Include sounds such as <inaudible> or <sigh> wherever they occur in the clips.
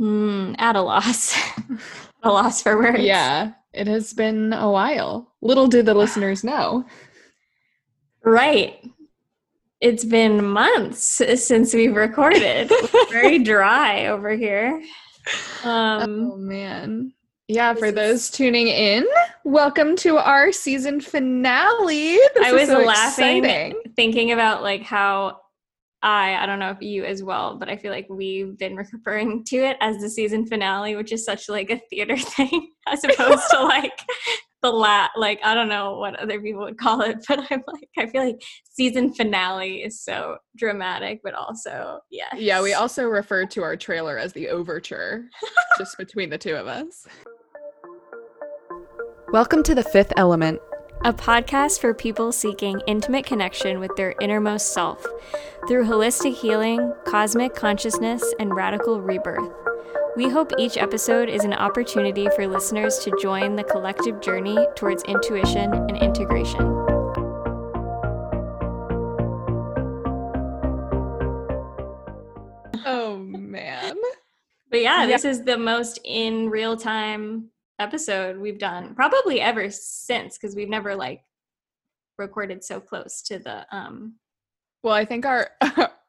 Mm, at a loss. <laughs> a loss for words. Yeah, it has been a while. Little do the listeners know. Right. It's been months since we've recorded. <laughs> Very dry over here. Um, oh man. Yeah, for those tuning in, welcome to our season finale. This I was so laughing exciting. thinking about like how I I don't know if you as well, but I feel like we've been <laughs> referring to it as the season finale, which is such like a theater <laughs> thing as opposed to like the lat like I don't know what other people would call it, but I'm like I feel like season finale is so dramatic, but also yeah. Yeah, we also refer to our trailer as the overture, just between the two of us. Welcome to the fifth element. A podcast for people seeking intimate connection with their innermost self through holistic healing, cosmic consciousness, and radical rebirth. We hope each episode is an opportunity for listeners to join the collective journey towards intuition and integration. Oh man. But yeah, Yeah. this is the most in real time episode we've done, probably ever since, because we've never like recorded so close to the um Well, I think our <laughs>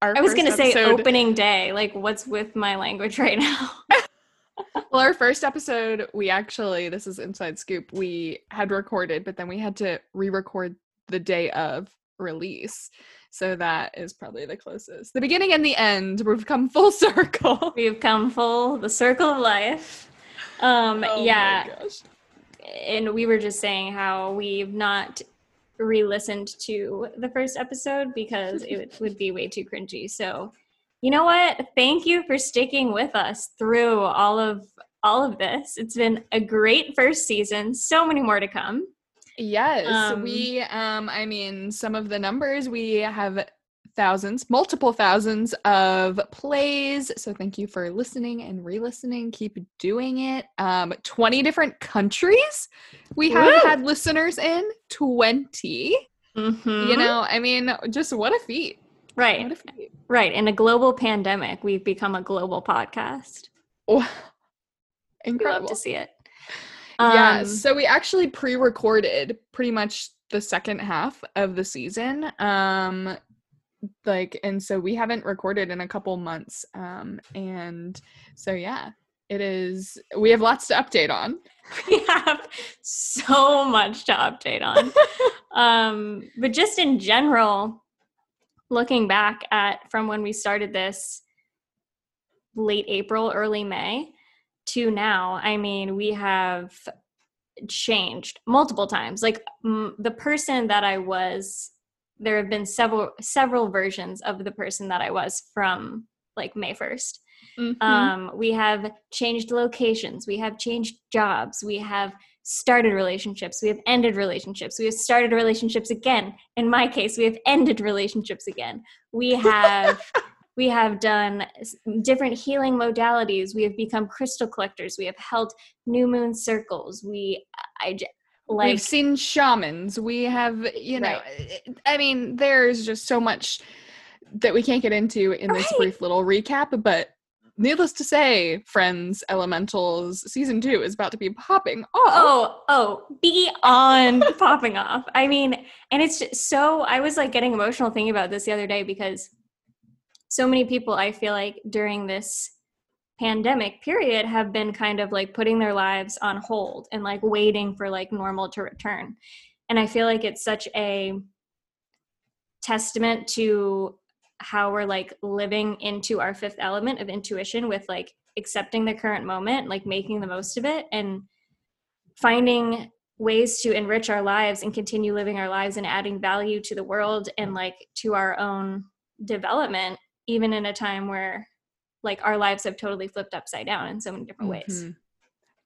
our I was gonna say opening day. Like, what's with my language right now? <laughs> Well, our first episode, we actually this is inside scoop. We had recorded, but then we had to re-record the day of release. So that is probably the closest. The beginning and the end. We've come full <laughs> circle. We've come full the circle of life. Um, Oh yeah, and we were just saying how we've not re-listened to the first episode because it would- <laughs> would be way too cringy. So, you know what? Thank you for sticking with us through all of all of this. It's been a great first season. So many more to come. Yes, Um, we um I mean some of the numbers we have thousands, multiple thousands of plays. So thank you for listening and re-listening. Keep doing it. Um 20 different countries we have Woo! had listeners in. 20. Mhm. You know, I mean, just what a feat. right, What a feat. right. In a global pandemic, we've become a global podcast. Oh, We love incredible. to see it. yeah, Um, so we actually pre-recorded pretty much the second half of the season. Um like and so we haven't recorded in a couple months. Um and so yeah, it is we have lots to update on. <laughs> we have so much to update on. <laughs> um, but just in general, looking back at from when we started this late April, early May to now, I mean, we have changed multiple times. Like mm, the person that I was, there have been several several versions of the person that I was from like May 1st. Mhm. Um, we have changed locations. We have changed jobs. We have started relationships. We have ended relationships. We have started relationships again. In my case, we have ended relationships again. We have <laughs> we have done different healing modalities. We have become crystal collectors. We have held new moon circles. We I like We've seen shamans. We have, you know, eh, eh, I mean, there's just so much that we can't get into in this Right. brief little recap, but needless to say, friends, elementals, season 2 is about to be popping off. Oh, oh, beyond popping off. I mean, and it's just so I was like getting emotional thinking about this the other day because so many people I feel like during this pandemic period have been kind of like putting their lives on hold and like waiting for like normal to return. And I feel like it's such a testament to how we're like living into our fifth element of intuition with like accepting the current moment, like making the most of it and finding ways to enrich our lives and continue living our lives and adding value to the world and like to our own development even in a time where like our lives have totally flipped upside down in so many different ways Mhm.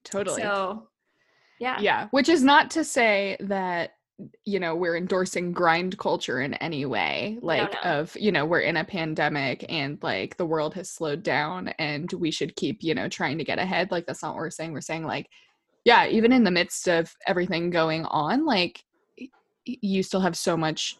Totally. so yeah yeah, which is not to say that you know we're endorsing grind culture in any way like no. of you know we're in a pandemic and like the world has slowed down and we should keep you know trying to get ahead like that's not what we're saying we're saying like yeah even in the midst of everything going on like you still have so much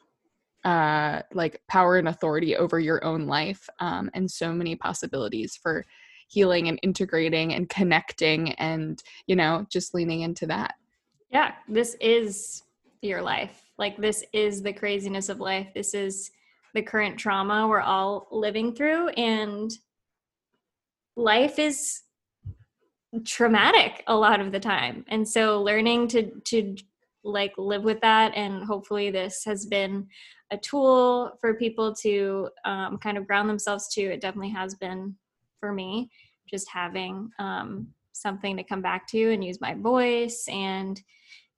uh like power and authority over your own life um and so many possibilities for healing and integrating and connecting and you know just leaning into that. Yeah this is your life. Like this is the craziness of life. This is the current trauma we're all living through and life is traumatic a lot of the time. And so learning to to like live with that and hopefully this has been a tool for people to um, kind of ground themselves to it definitely has been for me just having um, something to come back to and use my voice and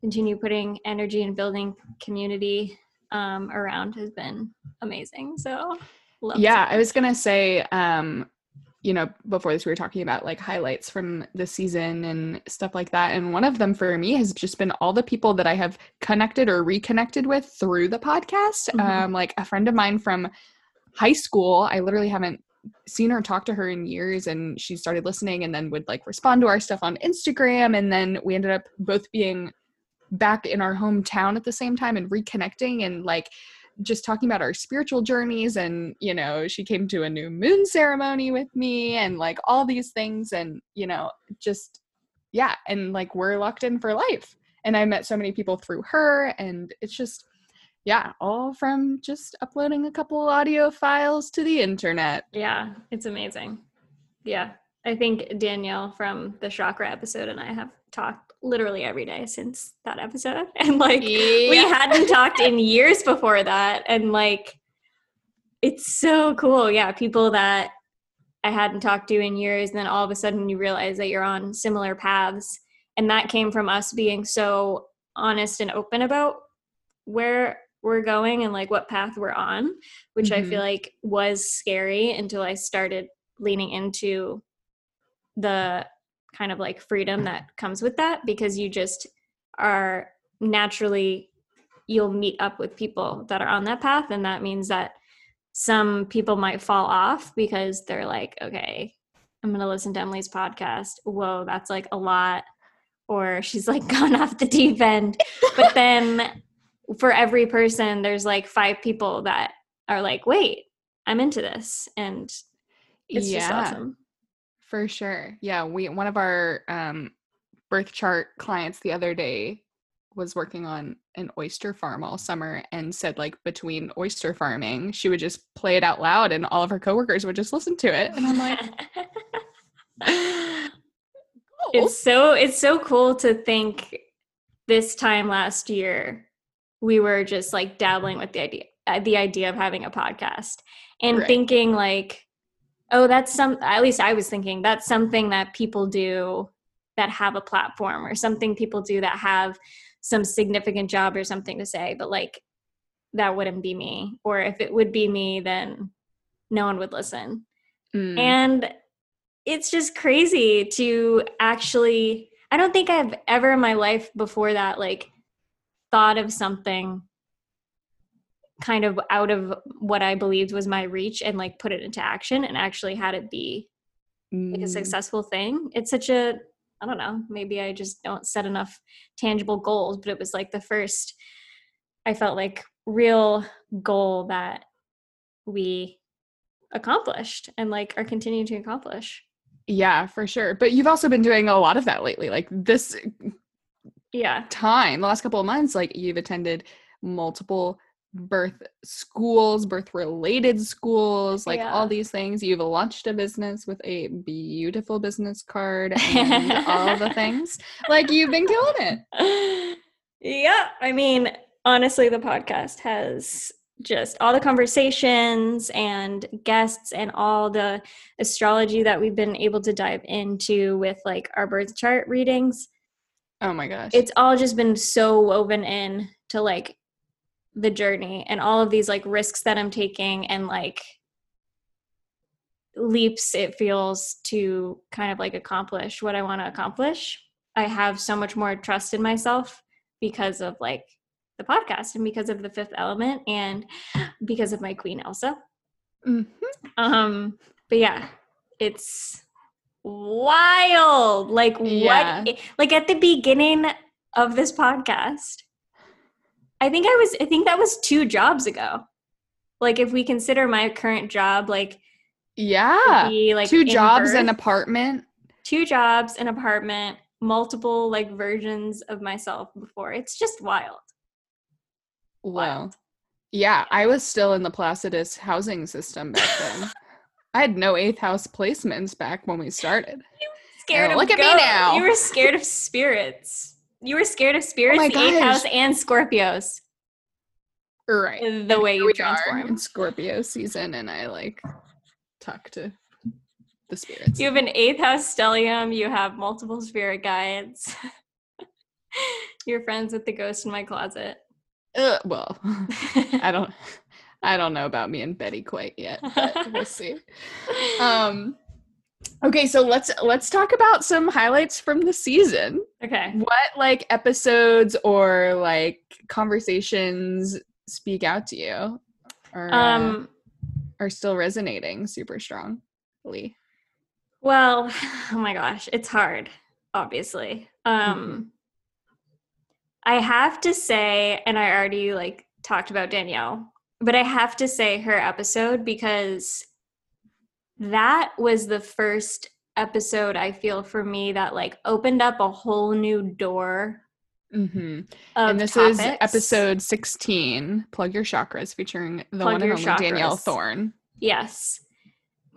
continue putting energy and building community um, around has been amazing. So yeah i was gonna say um, you know, before this, we were talking about like highlights from the season and stuff like that. And one of them for me has just been all the people that I have connected or reconnected with through the podcast. Mm-hmm. Um, like a friend of mine from high school, I literally haven't seen her talk to her in years and she started listening and then would like respond to our stuff on Instagram. And then we ended up both being back in our hometown at the same time and reconnecting and like just talking about our spiritual journeys and you know she came to a new moon ceremony with me and like all these things and you know just yeah and like we're locked in for life. And i met so many people through her and it's just yeah all from just uploading a couple audio files to the internet. Yeah it's amazing. Yeah i think danielle from the chakra episode and i have talked literally every day since that episode. <laughs> And like yeah. we hadn't talked <laughs> in years before that. And like it's so cool. Yeah. People that I hadn't talked to in years, and then all of a sudden you realize that you're on similar paths. And that came from us being so honest and open about where we're going and like what path we're on, which mm-hmm. I feel like was scary until I started leaning into the kind of like freedom mm-hmm. that comes with that because you just are naturally you'll meet up with people that are on that path and that means that some people might fall off because they're like okay i'm going to listen to emily's podcast. Whoa that's like a lot or she's like <laughs> gone off the deep end. But <laughs> then for every person there's like five people that are like wait i'm into this and it's yeah. just awesome for sure. Yeah, we one of our um birth chart clients the other day was working on an oyster farm all summer and said like between oyster farming she would just play it out loud and all of her coworkers would just listen to it and i'm like <laughs> cool. it's so it's so cool to think this time last year we were just like dabbling with the idea uh, the idea of having a podcast and right. thinking like oh that's some at least i was thinking that's something that people do that have a platform or something people do that have some significant job or something to say but like that wouldn't be me or if it would be me then no one would listen mm. and it's just crazy to actually i don't think i've ever in my life before that like thought of something kind of out of what I believed was my reach and like put it into action and actually had it be mm. like a mm. successful thing. It's such a I don't know, maybe I just don't set enough tangible goals, but it was like the first I felt like real goal that we accomplished and like are continuing to accomplish. Yeah, for sure. But you've also been doing a lot of that lately. Like this yeah, time, the last couple of months like you've attended multiple birth schools, birth related schools, like yeah. all these things. You've launched a business with a beautiful business card <laughs> and all the things. Like you've been killing it. Yeah. I mean, honestly, the podcast has just all the conversations and guests and all the astrology that we've been able to dive into with like our birth chart readings. Oh my gosh. It's all just been so woven in to like the journey and all of these like risks that I'm taking and like leaps it feels to kind of like accomplish what I want to accomplish. I have so much more trust in myself because of like the podcast and because of the fifth element and because of my queen Elsa. Mm-hmm. Um, but yeah, it's wild. Like yeah. what? Like at the beginning of this podcast, I think I was I think that was two jobs ago. Like if we consider my current job like Yeah. be like Two jobs, an apartment. two jobs, an apartment, multiple like versions of myself before. It's just wild. Well, Wild. yeah, I was still in the Placidus housing system back then. <laughs> I had no eighth house placements back when we started. You were Scared Oh, of look at me now. You were scared of spirits. You were scared of spirits, my the eighth house, and Scorpios. Right. The way you transform. in Scorpio season, and I like talk to the spirits. You have an eighth house stellium. You have multiple spirit guides. <laughs> You're friends with the ghost in my closet. Uh, well, <laughs> I <laughs> don't, I don't know about me and Betty quite yet, but we'll see. Um, okay, so let's let's talk about some highlights from the season. okay. What like episodes or like conversations speak out to you, or uh, Um. are still resonating super strongly? Well, <sighs> oh my gosh, it's hard, obviously. Um I have to say, and I already like talked about Danielle, but I have to say her episode because that was the first episode I feel for me that like opened up a whole new door Mm-hmm. And this is episode sixteen. Plug your chakras, featuring the Plug one and only Danielle chakras. Thorne. Yes.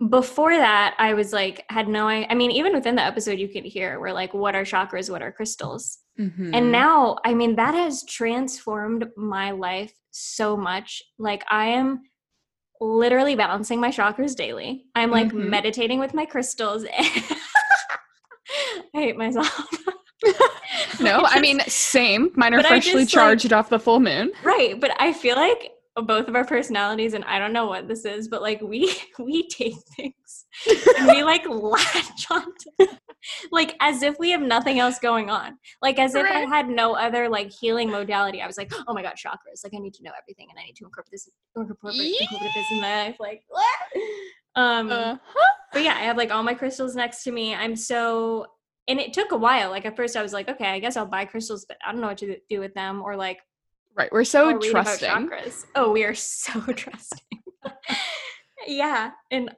Before that, I was like, had no I I mean, even within the episode, you could hear we're like, what are chakras? What are crystals? Mhm. And now, I mean, that has transformed my life so much. Like, I am literally balancing my chakras daily. I'm like Mhm. meditating with my crystals. <laughs> I hate myself. <laughs> no, I just- <laughs> mean same. Mine are freshly just, like- charged off the full moon. right. But I feel like both of our personalities, and I don't know what this is, but like we <laughs> we take things <laughs> and we like latch onto them, <laughs> like as if we have nothing else going on. Like as if i had no other like healing modality. I was like oh my god chakras. Like i need to know everything and i need to incorporate this incorporate, incorporate this in my life. Like what? um Uh, but yeah i have like all my crystals next to me. I'm so and it took a while. Like at first i was like okay i guess i'll buy crystals but i don't know what to do with them or like right, we're so I'll read about trusting. Oh, we are so <laughs> trusting. yeah, and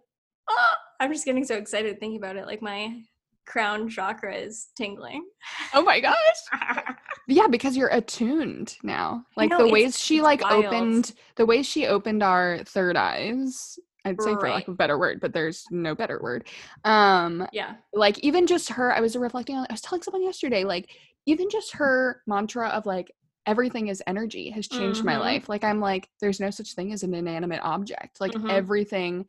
oh, I'm just getting so excited thinking about it. Like my crown chakra is tingling. Oh my gosh. <laughs> Yeah, because you're attuned now. Like know, the ways she like wild. opened the way she opened our third eyes. I'd say for Right. lack of a better word, but there's no better word. Um yeah, like even just her i was reflecting on i was telling someone yesterday like even just her mantra of like everything is energy has changed my Mhm. life like i'm like there's no such thing as an inanimate object like Mhm. everything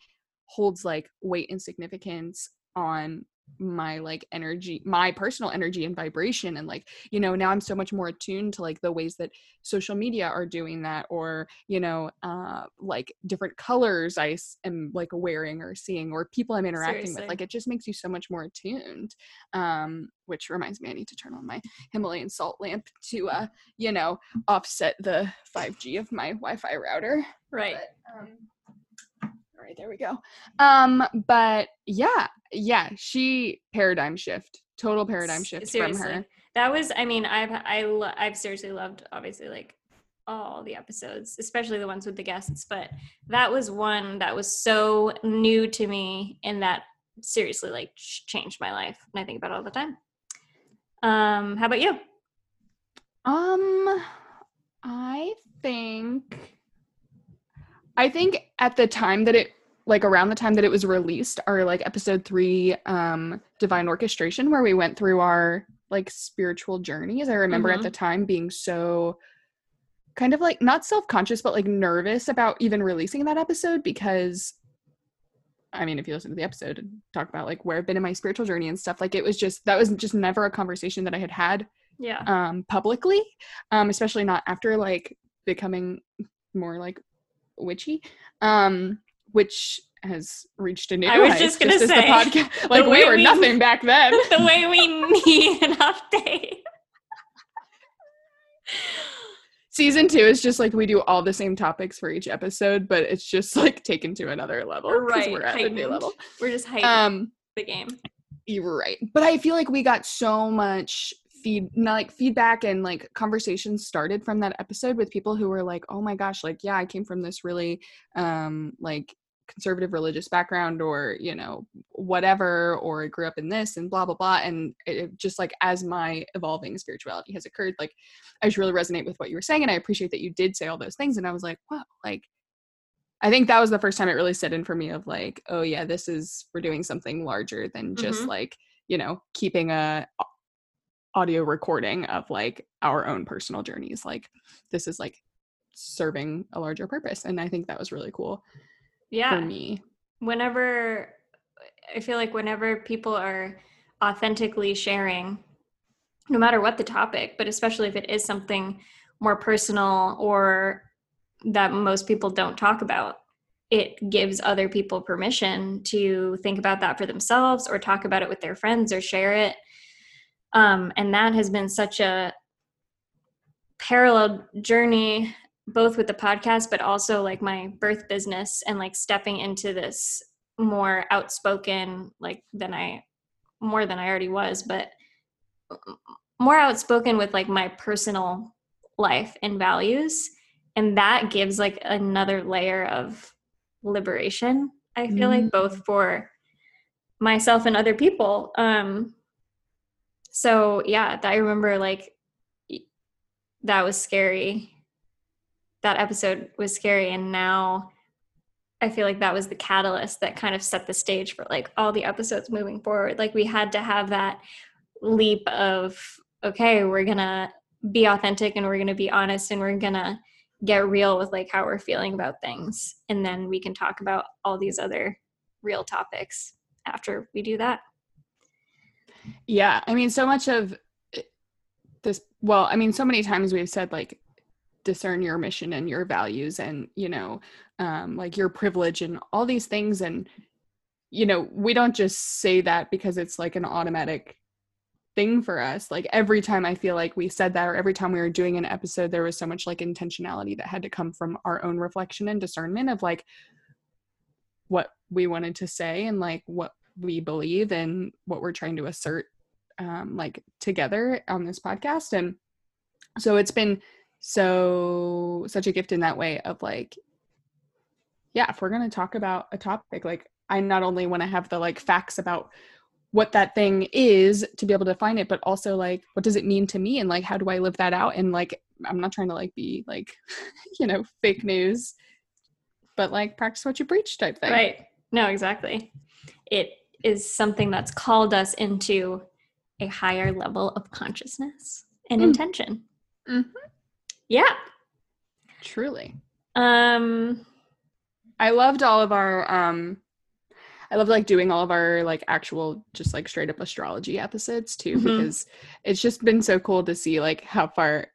holds like weight and significance on my like energy my personal energy and vibration and like you know now i'm so much more attuned to like the ways that social media are doing that or you know uh like different colors i s- am like wearing or seeing or people i'm interacting Seriously. with like it just makes you so much more attuned um which reminds me i need to turn on my himalayan salt lamp to uh you know offset the 5g of my wi-fi router right. but, um, all right, there we go. Um, but yeah, yeah, she paradigm shift, total paradigm shift seriously. from her. That was, I mean, I've I lo- I've seriously loved obviously like all the episodes, especially the ones with the guests, but that was one that was so new to me and that seriously like ch- changed my life and I think about it all the time. Um, how about you? Um, I think, I think at the time that it, like around the time that it was released, our like episode three, um, divine orchestration, where we went through our like spiritual journeys. I remember at Mhm. the time being so kind of like not self-conscious but like nervous about even releasing that episode because I mean, if you listen to the episode and talk about like where I've been in my spiritual journey and stuff, like it was just that was just never a conversation that I had had Yeah. um publicly, um, especially not after like becoming more like witchy, um, which has reached a new I was height just gonna the say, podca- like we were we- nothing back then. <laughs> the way we need an update. <laughs> Season two is just like we do all the same topics for each episode, but it's just like taken to another level Right, we're at a new level. We're just hyping Um, the game. You're right. But I feel like we got so much feed like feedback and like conversations started from that episode with people who were like, "Oh my gosh, like yeah, I came from this really um like conservative religious background or you know whatever or I grew up in this and blah blah blah and it, just like as my evolving spirituality has occurred like I just really resonate with what you were saying and I appreciate that you did say all those things and I was like wow like I think that was the first time it really set in for me of like oh yeah this is we're doing something larger than just Mhm. like you know keeping a audio recording of like our own personal journeys like this is like serving a larger purpose and i think that was really cool Yeah. for me whenever I feel like whenever people are authentically sharing, no matter what the topic, but especially if it is something more personal or that most people don't talk about, it gives other people permission to think about that for themselves or talk about it with their friends or share it. Um, and that has been such a parallel journey both with the podcast but also like my birth business and like stepping into this more outspoken like than i more than i already was but more outspoken with like my personal life and values. And that gives like another layer of liberation i feel like both for myself and other people. Um so yeah i remember like that was scary. That episode was scary and now i feel like that was the catalyst that kind of set the stage for like all the episodes moving forward. Like we had to have that leap of okay we're gonna be authentic and we're gonna be honest and we're gonna get real with like how we're feeling about things and then we can talk about all these other real topics after we do that yeah i mean so much of this well i mean so many times we've said like discern your mission and your values and you know um like your privilege and all these things. And you know we don't just say that because it's like an automatic thing for us. Like every time i feel like we said that or every time we were doing an episode there was so much like intentionality that had to come from our own reflection and discernment of like what we wanted to say and like what we believe and what we're trying to assert um like together on this podcast and so it's been so such a gift in that way of like yeah if we're going to talk about a topic like i not only want to have the like facts about what that thing is to be able to find it but also like what does it mean to me and like how do i live that out and like i'm not trying to like be like <laughs> you know fake news but like practice what you preach type thing Right. No, exactly. It is something that's called us into a higher level of consciousness and Mm. intention. Mhm. Yeah. truly Um I loved all of our um I love like doing all of our like actual just like straight up astrology episodes too Mhm. because it's just been so cool to see like how far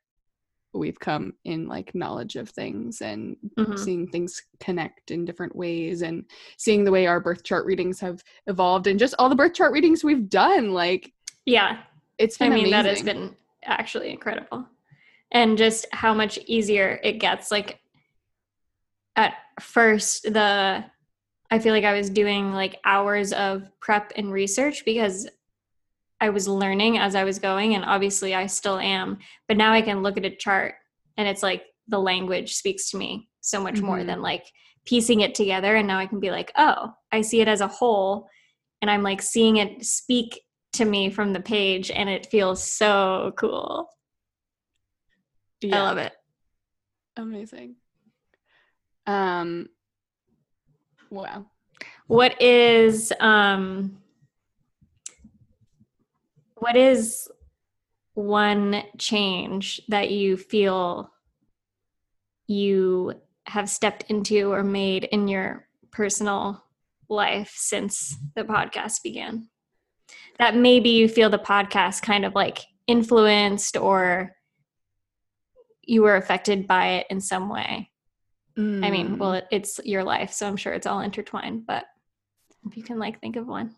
we've come in like knowledge of things and mhm. seeing things connect in different ways and seeing the way our birth chart readings have evolved and just all the birth chart readings we've done like yeah. it's I been mean that has been actually incredible. And just how much easier it gets like at first the I feel like I was doing like hours of prep and research because I was learning as I was going and obviously I still am but now I can look at a chart and it's like the language speaks to me so much more Mhm. than like piecing it together and now I can be like oh I see it as a whole and I'm like seeing it speak to me from the page and it feels so cool. I love it. amazing um wow What is um what is one change that you feel you have stepped into or made in your personal life since the podcast began? That maybe you feel the podcast kind of like influenced or you were affected by it in some way. I mean, Mm. well, it, it's your life, so I'm sure it's all intertwined. But if you can like think of one,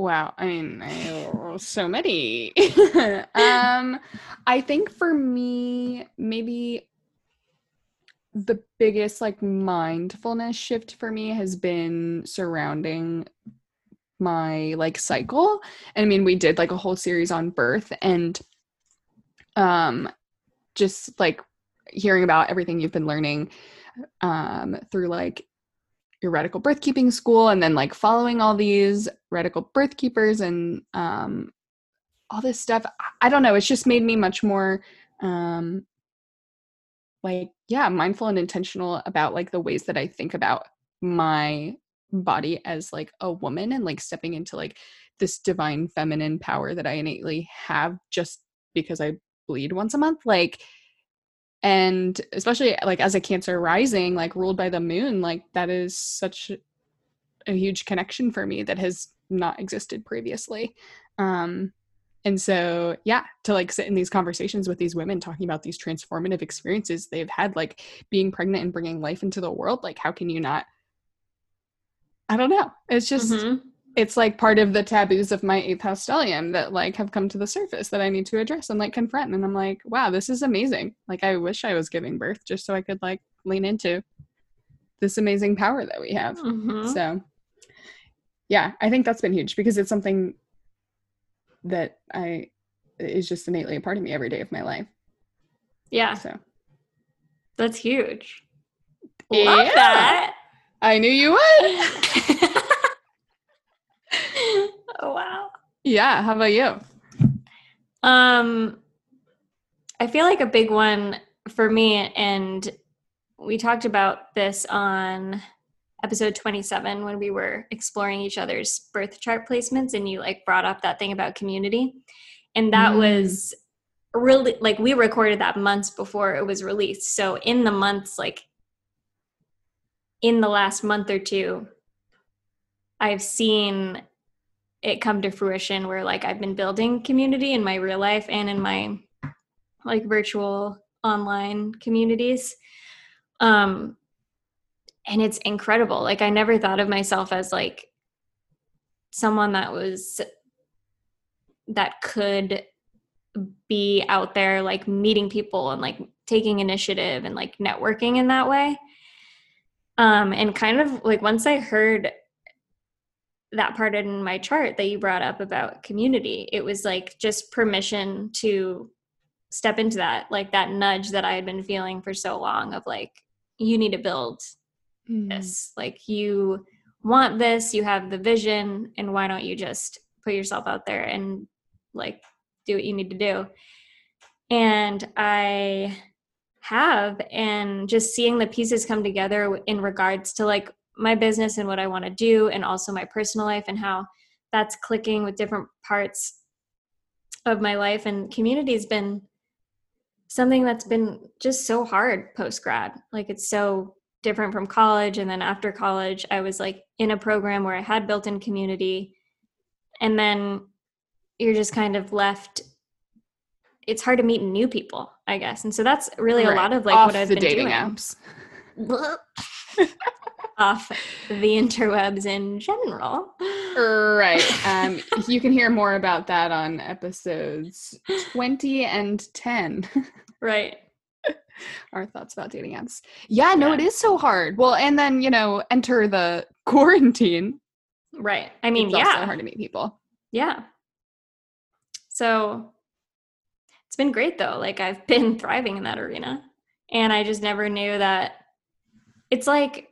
Wow, I mean, I, so many. <laughs> <laughs> um, I think for me, maybe the biggest like mindfulness shift for me has been surrounding my like cycle. And I mean, we did like a whole series on birth and um just like hearing about everything you've been learning um through like your radical birth keeping school and then like following all these radical birth keepers and um all this stuff i don't know it's just made me much more um like yeah mindful and intentional about like the ways that i think about my body as like a woman and like stepping into like this divine feminine power that i innately have just because i bleed once a month like and especially like as a cancer rising like ruled by the moon like that is such a huge connection for me that has not existed previously. Um and so yeah to like sit in these conversations with these women talking about these transformative experiences they've had like being pregnant and bringing life into the world like how can you not? I don't know. It's just mm-hmm it's like part of the taboos of my eighth house stellium that like have come to the surface that I need to address and like confront. And I'm like, wow, this is amazing. Like I wish I was giving birth just so I could like lean into this amazing power that we have. Mm-hmm. So yeah, I think that's been huge because it's something that I is just innately a part of me every day of my life. Yeah. So that's huge. Love yeah. that. I knew you would. <laughs> <laughs> oh wow. Yeah, how about you? Um I feel like a big one for me and we talked about this on episode 27 when we were exploring each other's birth chart placements and you like brought up that thing about community and that mm. was really like we recorded that months before it was released so in the months like in the last month or two i've seen it come to fruition where like I've been building community in my real life and in my like virtual online communities. Um and it's incredible. Like I never thought of myself as like someone that was that could be out there like meeting people and like taking initiative and like networking in that way. Um and kind of like once I heard that part in my chart that you brought up about community. It was like just permission to step into that, like that nudge that I had been feeling for so long of like, you need to build mm. this. Like, you want this, you have the vision, and why don't you just put yourself out there and like do what you need to do? And I have, and just seeing the pieces come together in regards to like my business and what I want to do, and also my personal life and how that's clicking with different parts of my life. And community has been something that's been just so hard post grad. Like it's so different from college. And then after college, I was like in a program where I had built in community. And then you're just kind of left it's hard to meet new people, I guess. And so that's really right. a lot of like Off what I've the been dating doing. apps. <laughs> <laughs> <laughs> off the interwebs in general. Right. <laughs> Um, you can hear more about that on episodes 20 and 10. <laughs> Right. Our thoughts about dating apps. Yeah, no, yeah. it is so hard. Well, and then, you know, enter the <laughs> quarantine. Right. I mean, it's yeah. hard to meet people. Yeah. So it's been great though. Like I've been thriving in that arena. And I just never knew that it's like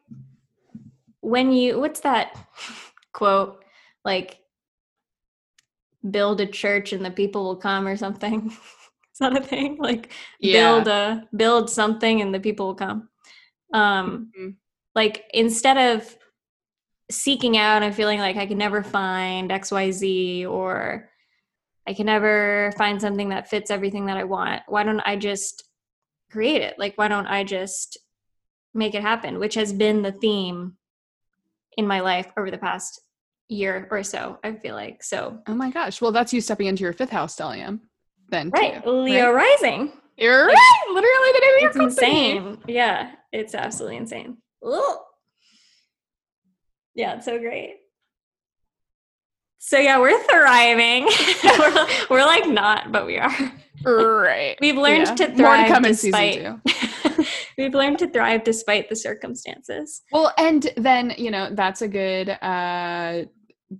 when you what's that <laughs> quote? Like build a church and the people will come or something. <laughs> Is that a thing? Like yeah. build a build something and the people will come. Um mm-hmm. like instead of seeking out and feeling like i can never find xyz or i can never find something that fits everything that i want why don't i just create it? Like why don't i just make it happen? Which has been the theme in my life over the past year or so, I feel like. So Oh my gosh. Well that's you stepping into your fifth house stellium then. Right. Too, Leo right? rising. You're like, right. Literally the name of your It's insane. Yeah. It's absolutely insane. Ugh. Yeah, it's so great. So yeah, we're thriving. <laughs> we're, we're, like not, but we are. Right. <laughs> We've learned yeah. to thrive More to come despite. In season two. <laughs> we've learned to thrive despite the circumstances well and then you know that's a good uh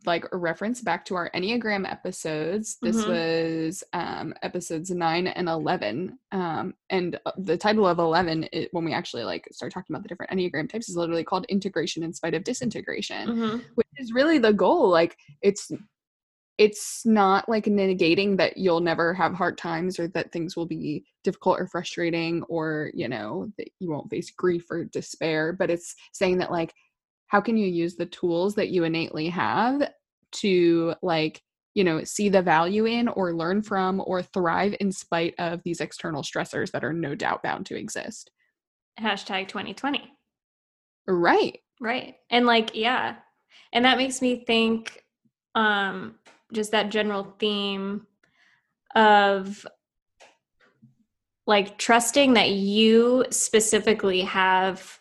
like reference back to our Enneagram episodes. This Mhm. was um, episodes nine and 11. Um, and uh, the title of 11, it, when we actually like start talking about the different Enneagram types, is literally called Integration in Spite of Disintegration Mhm. which is really the goal like it's it's not like negating that you'll never have hard times or that things will be difficult or frustrating or you know that you won't face grief or despair but it's saying that like how can you use the tools that you innately have to like you know see the value in or learn from or thrive in spite of these external stressors that are no doubt bound to exist Hashtag 2020. right Right. And like, yeah. And that makes me think um just that general theme of like trusting that you specifically have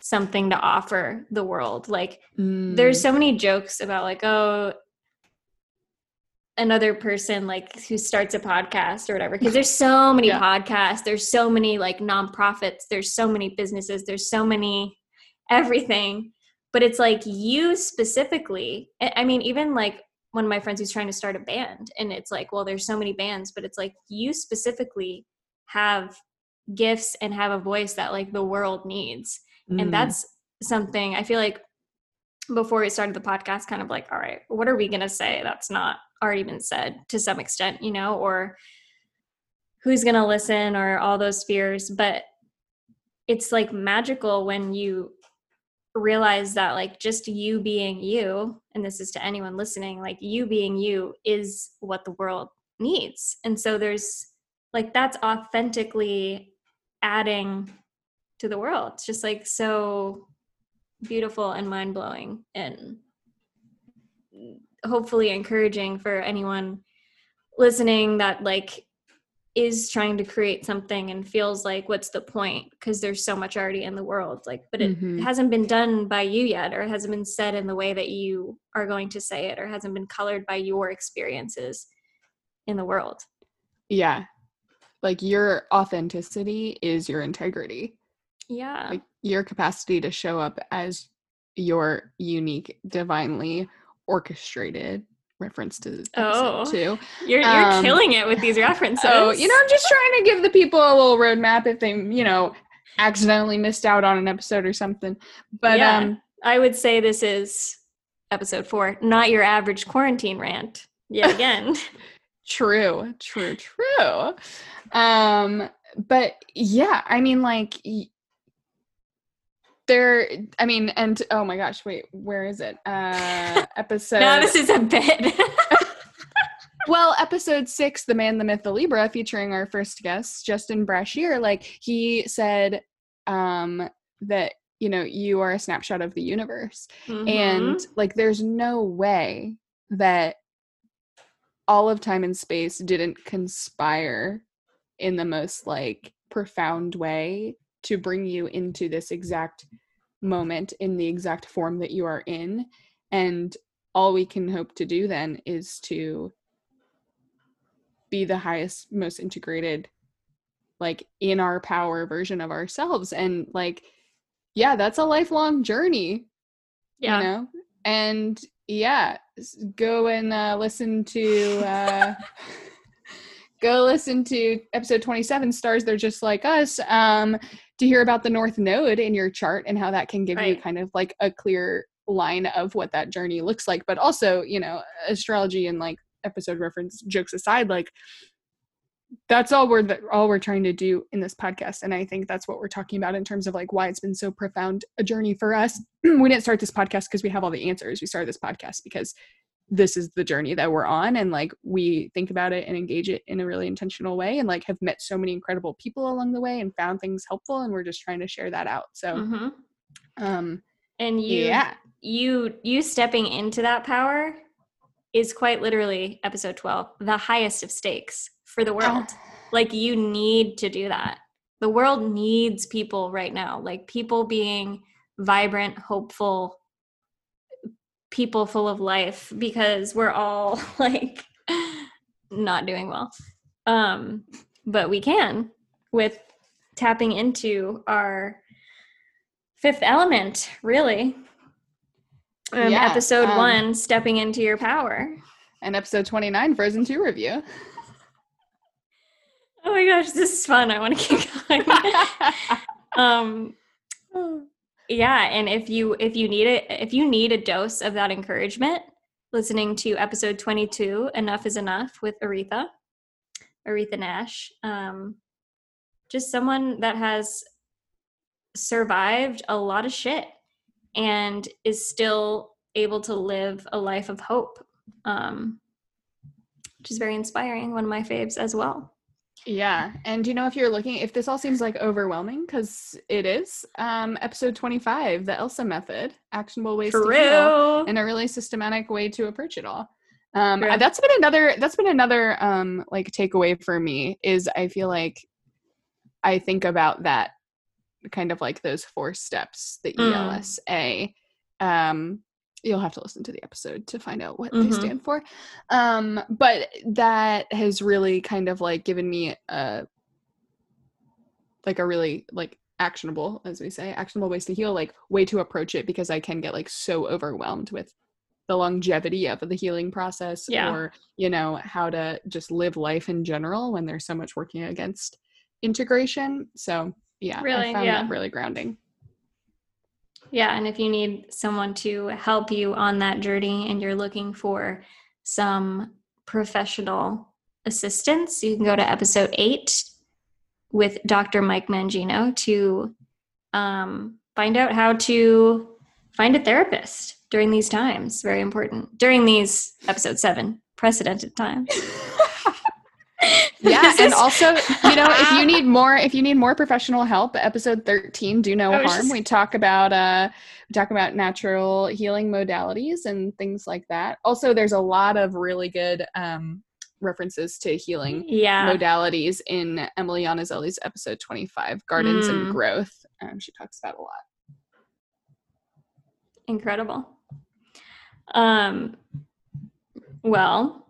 something to offer the world. Like there's mm. so many jokes about like, oh, another person like who starts a podcast or whatever because there's so <laughs> many Yeah. podcasts there's so many like nonprofits there's so many businesses there's so many everything but it's like you specifically I mean even like one of my friends who's trying to start a band and it's like well there's so many bands but it's like you specifically have gifts and have a voice that like the world needs Mm. and that's something i feel like before we started the podcast kind of like all right what are we going to say that's not already been said to some extent you know or who's going to listen or all those fears but it's like magical when you realize that like just you being you and this is to anyone listening like you being you is what the world needs. And so there's like that's authentically adding to the world. It's just like so beautiful and mind-blowing and hopefully encouraging for anyone listening that like is trying to create something and feels like what's the point because there's so much already in the world like but it Mhm. hasn't been done by you yet or it hasn't been said in the way that you are going to say it or hasn't been colored by your experiences in the world Yeah. Like your authenticity is your integrity. yeah Like your capacity to show up as your unique, divinely orchestrated reference to this Oh. episode too. you're you're um, killing it with these <laughs> references So, you know, I'm just trying to give the people a little roadmap if they, you know, accidentally missed out on an episode or something. But Yeah. um I would say this is episode four, not your average quarantine rant. Yet <laughs> again. True, true, true. Um, but yeah, I mean, like, y- there, I mean, and oh my gosh, wait, where is it? Uh, <laughs> episode. no, this is a bit. <laughs> well, <laughs> episode six, The Man, the Myth, the Libra, featuring our first guest, Justin Brashear, like, he said, um, that, you know, you are a snapshot of the universe. and Mhm. like there's no way that all of time and space didn't conspire in the most like profound way to bring you into this exact moment in the exact form that you are in. And all we can hope to do then is to be the highest most integrated like in our power version of ourselves. And like yeah that's a lifelong journey yeah. you know? And yeah go and uh, listen to uh <laughs> go listen to episode 27 stars they're just like us. Um to hear about the north node in your chart and how that can give you kind of like a clear line of what that journey looks like. But also you know astrology and like episode reference jokes aside like that's all we're that all we're trying to do in this podcast. And i think that's what we're talking about in terms of like why it's been so profound a journey for us we didn't start this podcast because we have all the answers. We started this podcast because this is the journey that we're on and like we think about it and engage it in a really intentional way and like have met so many incredible people along the way and found things helpful and we're just trying to share that out so Mhm. um And you yeah you you stepping into that power is quite literally episode 12, the highest of stakes for the world. Ah. like you need to do that the world needs people right now like people being vibrant hopeful people full of life because we're all <laughs> like not doing well um but we can with tapping into our fifth element really Um, Yeah, episode um, one, stepping into your power. And episode 29, Frozen 2 review. Oh my gosh, this is fun. I want to keep going. <laughs> um, <laughs> yeah, and if you if you need it, if you need a dose of that encouragement, listening to episode 22, Enough is Enough with Aretha, Aretha Nash. Um, just someone that has survived a lot of shit and is still able to live a life of hope. Um, which is very inspiring, one of my faves as well. Yeah. And you know, if you're looking, if this all seems like overwhelming, because it is, um, episode 25, the Elsa method, actionable ways to heal, True. and a really systematic way to approach it all. Um, True. that's been another, that's been another, um, like takeaway for me is I feel like I think about that kind of like those four steps, the Mm. ELSA. Um, you'll have to listen to the episode to find out what they Mhm. stand for. Um, but that has really kind of like given me a like a really like actionable, as we say, actionable ways to heal, like way to approach it because I can get like so overwhelmed with the longevity of the healing process Yeah. or you know how to just live life in general when there's so much working against integration so yeah Really, i found yeah. that really grounding Yeah, and if you need someone to help you on that journey and you're looking for some professional assistance, you can go to episode eight with Dr. Mike Mangino to um, find out how to find a therapist during these times. Very important. During these episode seven, precedented times. <laughs> yeah <laughs> and also you know if you <laughs> need more if you need more professional help episode 13 do no harm just- we talk about uh we talk about natural healing modalities and things like that also there's a lot of really good um references to healing yeah. modalities in Emily Anazelli's episode 25, Gardens Mm. and Growth. Um, she talks about a lot. incredible um well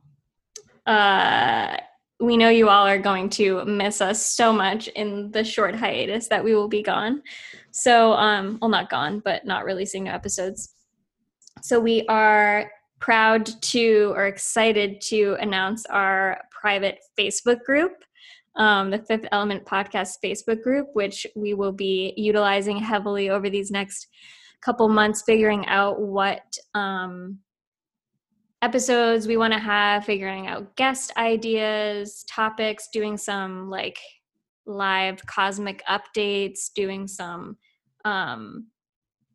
uh we know you all are going to miss us so much in the short hiatus that we will be gone. So um well not gone but not releasing episodes. So we are proud to or excited to announce our private facebook group um, the fifth element podcast facebook group which we will be utilizing heavily over these next couple months figuring out what um, episodes we want to have, figuring out guest ideas, topics, doing some like live cosmic updates, doing some um,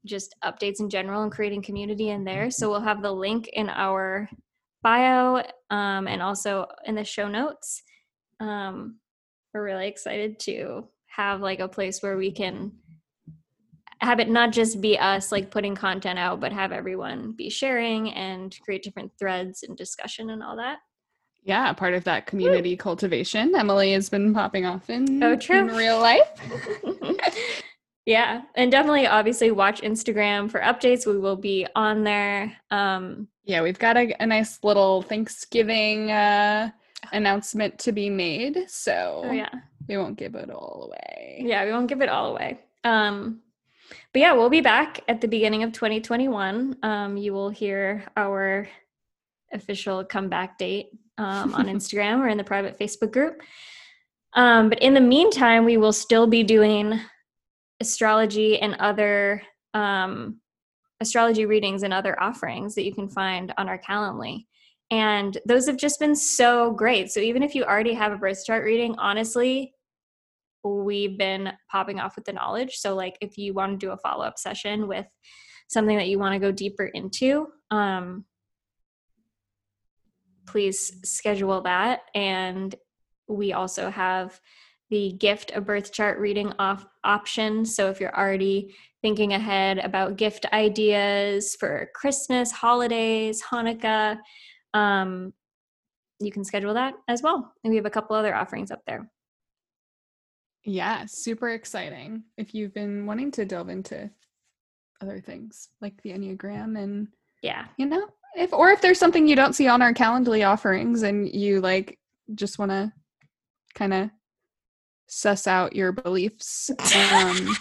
just updates in general and creating community in there. So we'll have the link in our bio um, and also in the show notes. Um, we're really excited to have like a place where we can have it not just be us like putting content out, but have everyone be sharing and create different threads and discussion and all that. Yeah, part of that community cultivation. Emily has been popping off in, Oh, true. in real life. <laughs> <laughs> yeah, and definitely obviously watch Instagram for updates. We will be on there. Um, Yeah, we've got a, a nice little Thanksgiving uh, <sighs> announcement to be made. So oh yeah, we won't give it all away. yeah, we won't give it all away. Um, but yeah, we'll be back at the beginning of 2021. Um, you will hear our official comeback date um, on <laughs> Instagram or in the private Facebook group. Um, but in the meantime, we will still be doing astrology and other um, astrology readings and other offerings that you can find on our Calendly. And those have just been so great. So even if you already have a birth chart reading, honestly, we've been popping off with the knowledge. So like if you want to do a follow-up session with something that you want to go deeper into, um, please schedule that. And we also have the gift a birth chart reading off option. So if you're already thinking ahead about gift ideas for Christmas, holidays, Hanukkah, um, you can schedule that as well. And we have a couple other offerings up there. Yeah, super exciting. If you've been wanting to delve into other things like the Enneagram and Yeah. you know, if or if there's something you don't see on our Calendly offerings and you like just want to kind of suss out your beliefs. Um,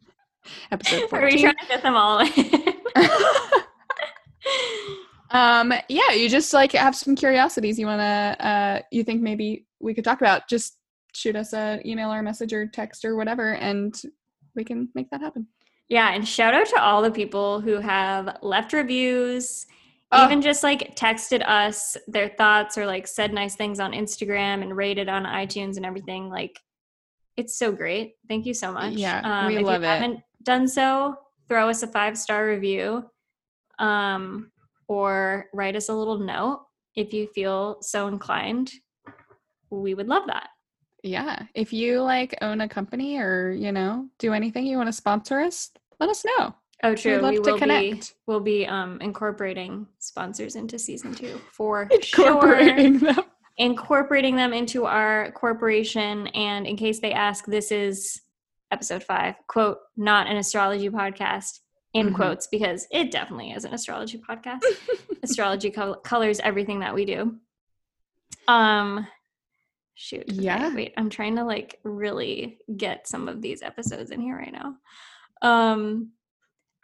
<laughs> episode Are we trying to get them all? <laughs> <laughs> Um, yeah, you just like have some curiosities you wanna uh you think maybe we could talk about, just shoot us a email or a message or text or whatever and we can make that happen. Yeah, and shout out to all the people who have left reviews, Oh. even just like texted us their thoughts or like said nice things on Instagram and rated on iTunes and everything. Like, it's so great. Thank you so much. Yeah, we if love you it. haven't done so, throw us a five star review, um, or write us a little note if you feel so inclined. We would love that. Yeah. If you like own a company or, you know, do anything you want to sponsor us, let us know. Oh, true. We love We to will be connect. we'll be um, incorporating sponsors into season two for <laughs> sure. Incorporating them. Incorporating them into our corporation, and in case they ask, this is episode five. Quote: Not an astrology podcast. In Mhm. quotes, because it definitely is an astrology podcast. <laughs> astrology col- colors everything that we do. Um, shoot. okay, Yeah. Wait, I'm trying to like really get some of these episodes in here right now. Um,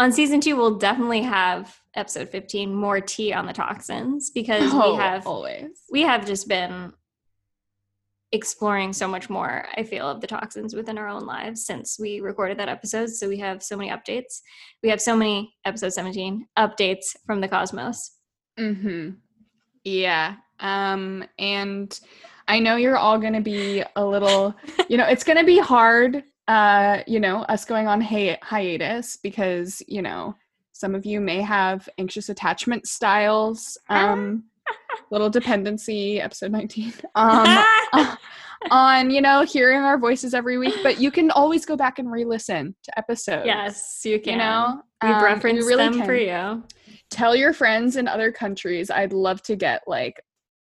on season two, we'll definitely have episode 15 more tea on the toxins because Oh, we have always. we have just been exploring so much more i feel of the toxins within our own lives since we recorded that episode so we have so many updates we have so many episode 17 updates from the cosmos Mm-hmm. Yeah. Um, and I know you're all gonna be a little, you know, it's gonna be hard, uh, you know, us going on hi- hiatus because, you know, some of you may have anxious attachment styles, um, <laughs> little dependency, episode 19. <laughs> Um on, you know, hearing our voices every week, but you can always go back and re-listen to episodes. yes you can You know, we've Um, referenced really them can for you tell your friends in other countries. I'd love to get like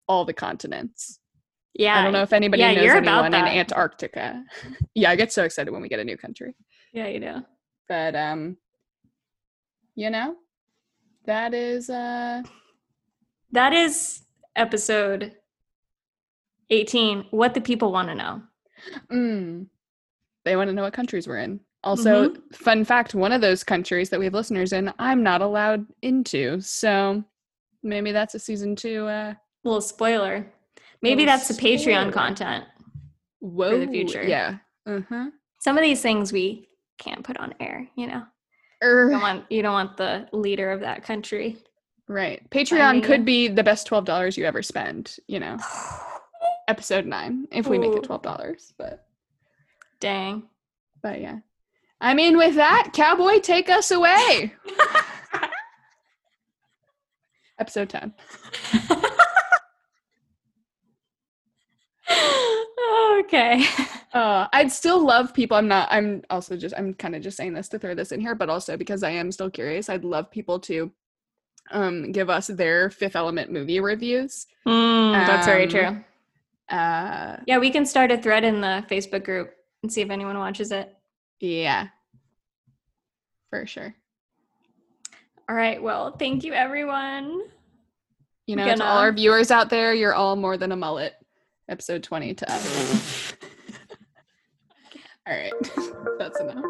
all the continents. Yeah I don't know if anybody yeah, knows you're about anyone in. Antarctica. <laughs> yeah, I get so excited when we get a new country. yeah you do But um you know, that is uh that is episode 18 what the people want to know mm, they want to know what countries we're in. Also, Mm-hmm. fun fact, one of those countries that we have listeners in, I'm not allowed into. So maybe that's a season 2 uh little spoiler maybe that's the patreon content whoa for the future. Yeah. Uh-huh. some of these things we can't put on air you know Er, you don't want you don't want the leader of that country Right. Patreon could be the best twelve dollars you ever spend, you know. <sighs> Episode nine, if we make it twelve dollars. But dang but yeah. I mean with that, cowboy, take us away. <laughs> Episode ten. <laughs> okay <laughs> Uh I'd still love people. I'm not I'm also just I'm kind of just saying this to throw this in here, but also because I am still curious, I'd love people to um give us their fifth element movie reviews. Mm, that's very Um, true Uh yeah we can start a thread in the facebook group and see if anyone watches it yeah. For sure. all right well thank you everyone You know, to all our viewers out there, you're all more than a mullet. Episode 20 to us. <laughs> <laughs> all right. <laughs> That's enough.